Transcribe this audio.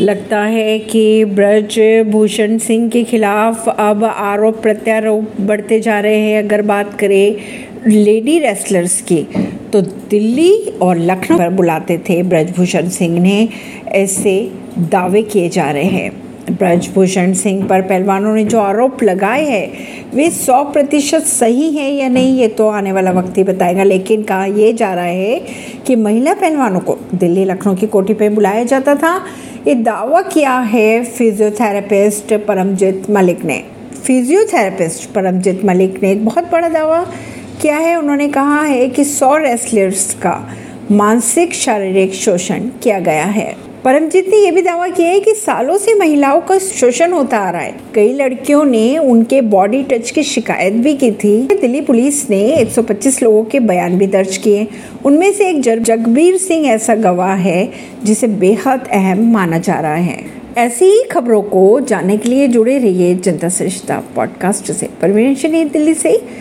लगता है कि ब्रज भूषण सिंह के खिलाफ अब आरोप प्रत्यारोप बढ़ते जा रहे हैं। अगर बात करें लेडी रेसलर्स की तो दिल्ली और लखनऊ पर बुलाते थे ब्रजभूषण सिंह ने। ऐसे दावे किए जा रहे हैं। ब्रजभूषण सिंह पर पहलवानों ने जो आरोप लगाए हैं, वे सौ प्रतिशत सही हैं या नहीं, ये तो आने वाला वक्त ही बताएगा। लेकिन कहा यह जा रहा है कि महिला पहलवानों को दिल्ली लखनऊ की कोठी पर बुलाया जाता था। ये दावा किया है फिजियोथेरेपिस्ट परमजीत मलिक ने। फिजियोथेरेपिस्ट परमजीत मलिक ने एक बहुत बड़ा दावा किया है। उन्होंने कहा है कि सौ रेसलर्स का मानसिक शारीरिक शोषण किया गया है। परमजीत ने यह भी दावा किया है कि सालों से महिलाओं का शोषण होता आ रहा है। कई लड़कियों ने उनके बॉडी टच की शिकायत भी की थी। दिल्ली पुलिस ने 125 लोगों के बयान भी दर्ज किए। उनमें से एक जगबीर सिंह ऐसा गवाह है, जिसे बेहद अहम माना जा रहा है। ऐसी ही खबरों को जानने के लिए जुड़े रहिए जनता सरिश्ता पॉडकास्ट से। परवीन दिल्ली से।